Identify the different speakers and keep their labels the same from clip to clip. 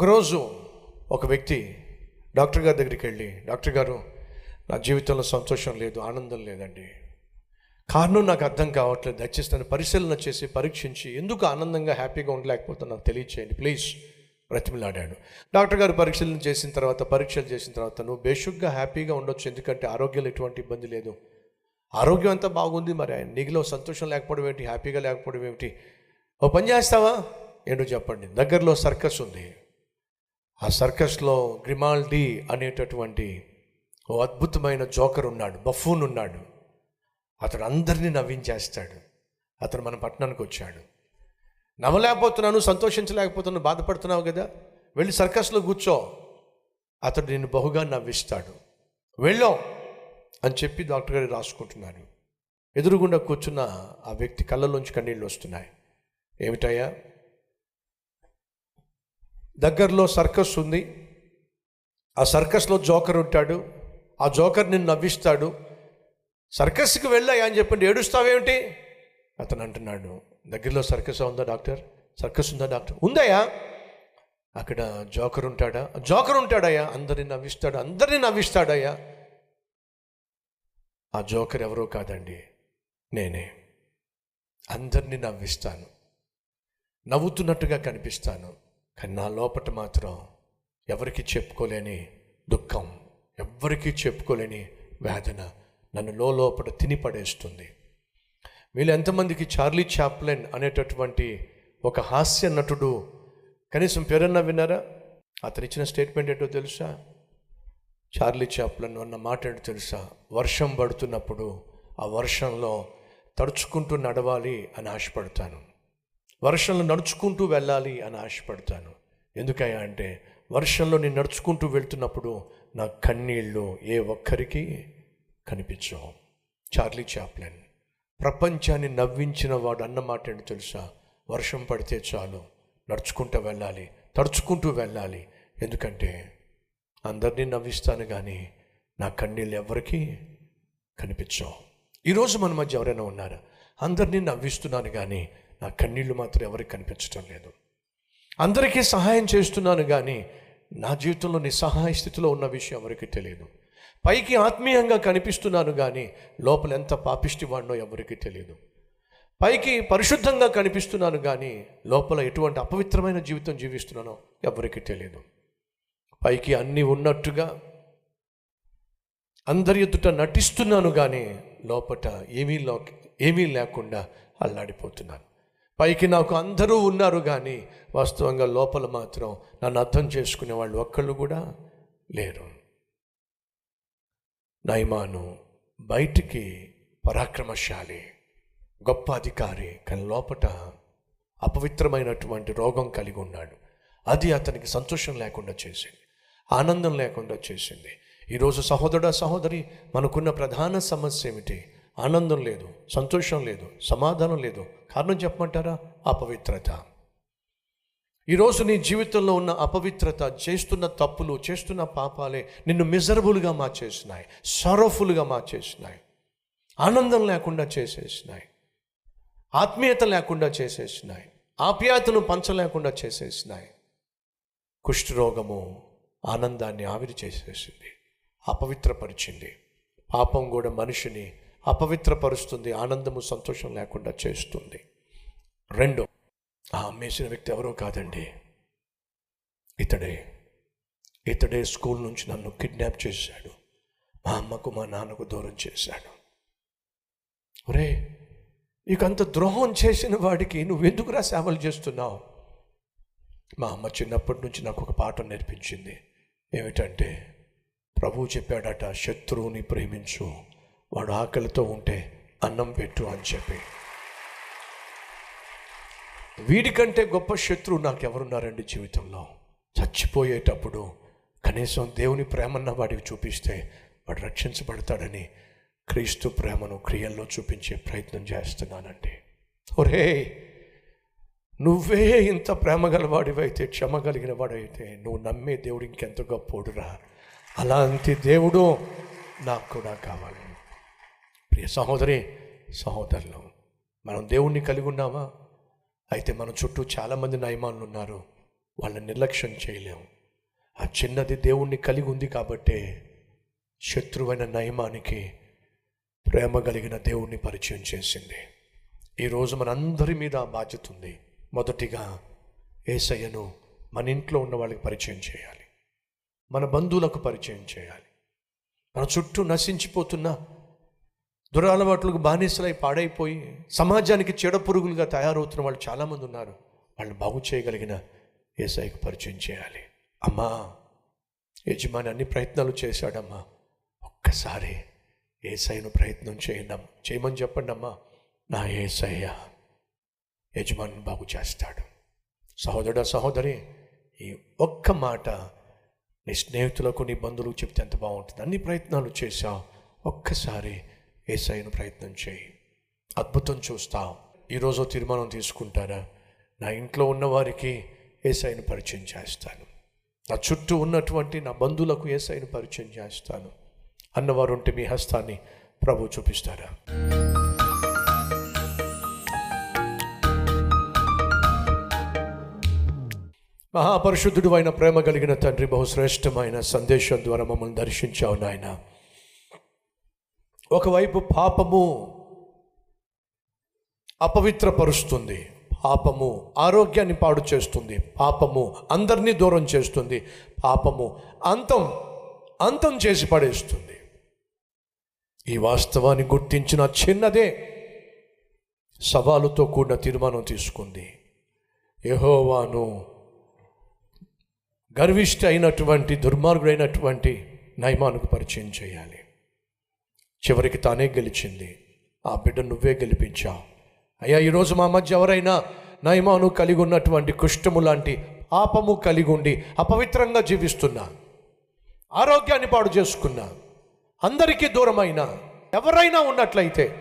Speaker 1: ఒకరోజు ఒక వ్యక్తి డాక్టర్ గారి దగ్గరికి వెళ్ళి డాక్టర్ గారు నా జీవితంలో సంతోషం లేదు ఆనందం లేదండి. కారణం నాకు అర్థం కావట్లేదు. దయచేసి నన్ను పరిశీలన చేసి పరీక్షించి ఎందుకు ఆనందంగా హ్యాపీగా ఉండలేకపోతే నాకు తెలియచేయండి ప్లీజ్. బ్రతిమిలాడాడు. డాక్టర్ గారు పరీక్షలు చేసిన తర్వాత పరీక్షలు చేసిన తర్వాత నువ్వు బేషుగ్గా హ్యాపీగా ఉండొచ్చు ఎందుకంటే ఆరోగ్యంలో ఎటువంటి ఇబ్బంది లేదు. ఆరోగ్యం అంతా బాగుంది మరి? ఆయన నీకులో సంతోషం లేకపోవడం ఏంటి హ్యాపీగా లేకపోవడం ఏమిటి? ఓ పని చేస్తావా? ఏంటో చెప్పండి. దగ్గరలో సర్కస్ ఉంది. ఆ సర్కస్లో గ్రిమాల్డీ అనేటటువంటి ఓ అద్భుతమైన జోకర్ ఉన్నాడు బఫూన్ ఉన్నాడు. అతడు అందరినీ నవ్వించేస్తాడు. అతను మన పట్టణానికి వచ్చాడు. నవ్వలేకపోతున్నాను సంతోషించలేకపోతున్నాను బాధపడుతున్నావు కదా? వెళ్ళి సర్కస్లో కూర్చో. అతడు నిన్ను బహుగా నవ్విస్తాడు. వెళ్ళాం అని చెప్పి డాక్టర్ గారు రాసుకుంటున్నాడు ఎదురుగుండా కూర్చున్న ఆ వ్యక్తి కళ్ళలోంచి కన్నీళ్ళు వస్తున్నాయి. ఏమిటయ్యా? దగ్గరలో సర్కస్ ఉంది. ఆ సర్కస్లో జోకర్ ఉంటాడు. ఆ జోకర్ నిన్ను నవ్విస్తాడు. సర్కస్కి వెళ్ళాయి అని చెప్పండి ఏడుస్తావేమిటి? అతను అంటున్నాడు దగ్గరలో సర్కస్ ఉందా డాక్టర్? సర్కస్ ఉందా డాక్టర్? ఉందయ్యా. అక్కడ జోకర్ ఉంటాడా? జోకర్ ఉంటాడయ్యా. అందరిని నవ్విస్తాడు అందరినీ నవ్విస్తాడయ్యా. ఆ జోకర్ ఎవరో కాదండి నేనే. అందరినీ నవ్విస్తాను. నవ్వుతున్నట్టుగా కనిపిస్తాను. కానీ నా లోపట మాత్రం ఎవరికి చెప్పుకోలేని దుఃఖం ఎవ్వరికీ చెప్పుకోలేని వేదన నన్ను లోపల తిని పడేస్తుంది. వీళ్ళు ఎంతమందికి చార్లీ చాప్లెన్ అనేటటువంటి ఒక హాస్య నటుడు కనీసం పేరన్నా విన్నారా? అతను ఇచ్చిన స్టేట్మెంట్ ఏంటో తెలుసా? చార్లీ చాప్లన్ అన్న మాట ఏంటో తెలుసా? వర్షం పడుతున్నప్పుడు ఆ వర్షంలో తడుచుకుంటూ నడవాలి అని ఆశపడతాను. వర్షంలో నడుచుకుంటూ వెళ్ళాలి అని ఆశపడతాను. ఎందుకయ్యా అంటే వర్షంలో నేను నడుచుకుంటూ వెళ్తున్నప్పుడు నా కన్నీళ్ళు ఏ ఒక్కరికి కనిపించవు. చార్లీ చాప్లెన్ ప్రపంచాన్ని నవ్వించిన వాడు అన్నమాట తెలుసా? వర్షం పడితే చాలు నడుచుకుంటూ వెళ్ళాలి తడుచుకుంటూ వెళ్ళాలి. ఎందుకంటే అందరినీ నవ్విస్తాను కానీ నా కన్నీళ్ళు ఎవరికి కనిపించవు. ఈరోజు మన మధ్య ఎవరైనా ఉన్నారా? అందరినీ నవ్విస్తున్నాను కానీ నా కన్నీళ్ళు మాత్రం ఎవరికి కనిపించటం లేదు. అందరికీ సహాయం చేస్తున్నాను కానీ నా జీవితంలో నిస్సహాయ స్థితిలో ఉన్న విషయం ఎవరికి తెలియదు పైకి ఆత్మీయంగా కనిపిస్తున్నాను కానీ లోపల ఎంత పాపిష్టి వాడినో ఎవరికి తెలియదు పైకి పరిశుద్ధంగా కనిపిస్తున్నాను కానీ లోపల ఎటువంటి అపవిత్రమైన జీవితం జీవిస్తున్నానో ఎవరికి తెలియదు పైకి అన్నీ ఉన్నట్టుగా అందరి ఎదుట నటిస్తున్నాను కానీ లోపట ఏమీ లో ఏమీ లేకుండా అల్లాడిపోతున్నాను. పైకి నాకు అందరూ ఉన్నారు కానీ వాస్తవంగా లోపల మాత్రం నన్ను అర్థం చేసుకునే వాళ్ళు ఒక్కళ్ళు కూడా లేరు. నైమాను బయటికి పరాక్రమశాలి గొప్ప అధికారి కానీ లోపట అపవిత్రమైనటువంటి రోగం కలిగి ఉన్నాడు. అది అతనికి సంతోషం లేకుండా చేసింది ఆనందం లేకుండా చేసింది. ఈరోజు సహోదరుడా సహోదరి మనకున్న ప్రధాన సమస్య ఏమిటి? ఆనందం లేదు సంతోషం లేదు సమాధానం లేదు. కారణం చెప్పమంటారా? అపవిత్రత. ఈరోజు నీ జీవితంలో ఉన్న అపవిత్రత చేస్తున్న తప్పులు చేస్తున్న పాపాలే నిన్ను మిజరబుల్గా మార్చేసినాయి సరఫుల్గా మార్చేసినాయి. ఆనందం లేకుండా చేసేసినాయి. ఆత్మీయత లేకుండా చేసేసినాయి. ఆప్యాయతను పంచలేకుండా చేసేసినాయి. కుష్ఠరోగము ఆనందాన్ని ఆవిరి చేసేసింది అపవిత్రపరిచింది. పాపం కూడా మనిషిని అపవిత్రపరుస్తుంది ఆనందము సంతోషం లేకుండా చేస్తుంది. రెండు ఆ అమ్మేసిన వ్యక్తి ఎవరో కాదండి. ఇతడే ఇతడే స్కూల్ నుంచి నన్ను కిడ్నాప్ చేశాడు. మా అమ్మకు మా నాన్నకు దూరం చేశాడు. ఒరే నీకు అంత ద్రోహం చేసిన వాడికి నువ్వెందుకురా సేవలు చేస్తున్నావు? మా అమ్మ చిన్నప్పటి నుంచి నాకు ఒక పాఠం నేర్పించింది. ఏమిటంటే ప్రభువు చెప్పాడట శత్రువుని ప్రేమించు వాడు ఆకలితో ఉంటే అన్నం పెట్టు అని చెప్పి. వీడికంటే గొప్ప శత్రువు నాకు ఎవరున్నారండి జీవితంలో? చచ్చిపోయేటప్పుడు కనీసం దేవుని ప్రేమన్న వాడికి చూపిస్తే వాడు రక్షించబడతాడని క్రీస్తు ప్రేమను క్రియల్లో చూపించే ప్రయత్నం చేస్తున్నానండి. ఒరే నువ్వే ఇంత ప్రేమ గలవాడివైతే క్షమ కలిగిన వాడైతే నువ్వు నమ్మే దేవుడు ఇంకెంత గొప్పోడురా? అలాంటి దేవుడు నాకు కూడా కావాలి. ప్రియ సహోదరి సహోదరులు మనం దేవుణ్ణి కలిగి ఉన్నామా? అయితే మన చుట్టూ చాలామంది నయమానులు ఉన్నారు వాళ్ళని నిర్లక్ష్యం చేయలేము. ఆ చిన్నది దేవుణ్ణి కలిగి ఉంది కాబట్టే శత్రువైన నయమానికి ప్రేమ కలిగిన దేవుణ్ణి పరిచయం చేసింది. ఈరోజు మనందరి మీద బాధ్యత ఉంది. మొదటిగా ఏసయ్యను మన ఇంట్లో ఉన్న వాళ్ళకి పరిచయం చేయాలి. మన బంధువులకు పరిచయం చేయాలి. మన చుట్టూ నశించిపోతున్న దురలవాట్లకు బానిసలై పాడైపోయి సమాజానికి చెడ పురుగులుగా తయారవుతున్న వాళ్ళు చాలామంది ఉన్నారు. వాళ్ళు బాగు చేయగలిగిన ఏసైకి పరిచయం చేయాలి. అమ్మా యజమాని అన్ని ప్రయత్నాలు చేశాడమ్మా. ఒక్కసారి ఏసైను ప్రయత్నం చేయండి చేయమని చెప్పండి అమ్మా. నా ఏసయ్య యజమాని బాగు చేస్తాడు. సహోదరుడా సహోదరి ఈ ఒక్క మాట నీ స్నేహితులకు నీ బంధువులకు చెప్తే ఎంత బాగుంటుంది? అన్ని ప్రయత్నాలు చేశావు. ఒక్కసారి ఏసైను ప్రయత్నం చేయి. అద్భుతం చూస్తావు ఈరోజు తీర్మానం తీసుకుంటారా? నా ఇంట్లో ఉన్నవారికి ఏసైను పరిచయం చేస్తాను. నా చుట్టూ ఉన్నటువంటి నా బంధువులకు ఏసైను పరిచయం చేస్తాను. అన్నవారు ఉంటే మీ హస్తాన్ని ప్రభు చూపిస్తారా? మహాపరిశుద్ధుడు అయిన ప్రేమ కలిగిన తండ్రి బహుశ్రేష్టమైన సందేశం ద్వారా మమ్మల్ని దర్శించావు నాయన. ఒకవైపు పాపము అపవిత్రపరుస్తుంది పాపము ఆరోగ్యాన్ని పాడు చేస్తుంది పాపము అందరినీ దూరం చేస్తుంది పాపము అంతం అంతం చేసి పడేస్తుంది. ఈ వాస్తవాన్ని గుర్తించిన చిన్నదే సవాలుతో కూడిన తీర్మానం తీసుకుంది. యహోవాను గర్విష్ట అయినటువంటి దుర్మార్గుడైనటువంటి నయమానుకు పరిచయం చేయాలి. చివరికి తానే గెలిచింది. ఆ బిడ్డ నువ్వే గెలిపించావు అయ్యా ఈరోజు మా మధ్య ఎవరైనా నయమాను కలిగి ఉన్నటువంటి కుష్టము లాంటి పాపము కలిగి ఉండి అపవిత్రంగా జీవిస్తున్నా. ఆరోగ్యాన్ని పాడు చేసుకున్నా. అందరికీ దూరమైన ఎవరైనా ఉన్నట్లయితే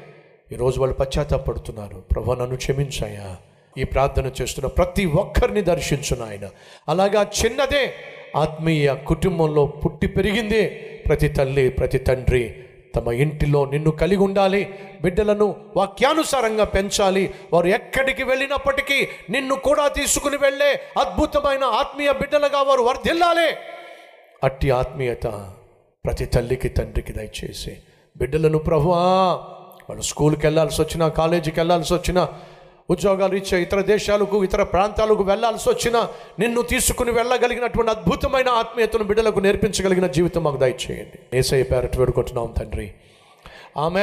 Speaker 1: ఈరోజు వాళ్ళు పశ్చాత్తాపడుతున్నారు. ప్రభు నన్ను క్షమించాయా ఈ ప్రార్థన చేస్తున్న ప్రతి ఒక్కరిని దర్శించు ఆయన. అలాగా చిన్నదే ఆత్మీయ కుటుంబంలో పుట్టి పెరిగిందే ప్రతి తల్లి ప్రతి తండ్రి తమ ఇంటిలో నిన్ను కలిగి ఉండాలి. బిడ్డలను వాక్యానుసారంగా పెంచాలి. వారు ఎక్కడికి వెళ్ళినప్పటికీ నిన్ను కూడా తీసుకుని వెళ్ళే అద్భుతమైన ఆత్మీయ బిడ్డలుగా వారు వర్ధిల్లాలి. అట్టి ఆత్మీయత ప్రతి తల్లికి తండ్రికి దయచేసి. బిడ్డలను ప్రభువా వాళ్ళు స్కూల్కి వెళ్ళాల్సి వచ్చినా కాలేజీకి వెళ్ళాల్సి వచ్చినా ఉద్యోగాలు ఇచ్చే ఇతర దేశాలకు ఇతర ప్రాంతాలకు వెళ్ళాల్సి వచ్చిన నిన్ను తీసుకుని వెళ్ళగలిగినటువంటి అద్భుతమైన ఆత్మీయతను బిడ్డలకు నేర్పించగలిగిన జీవితం మాకు దయచేయండి. ఏసయ్య పేరట వేడుకుంటున్నాం తండ్రి. ఆమె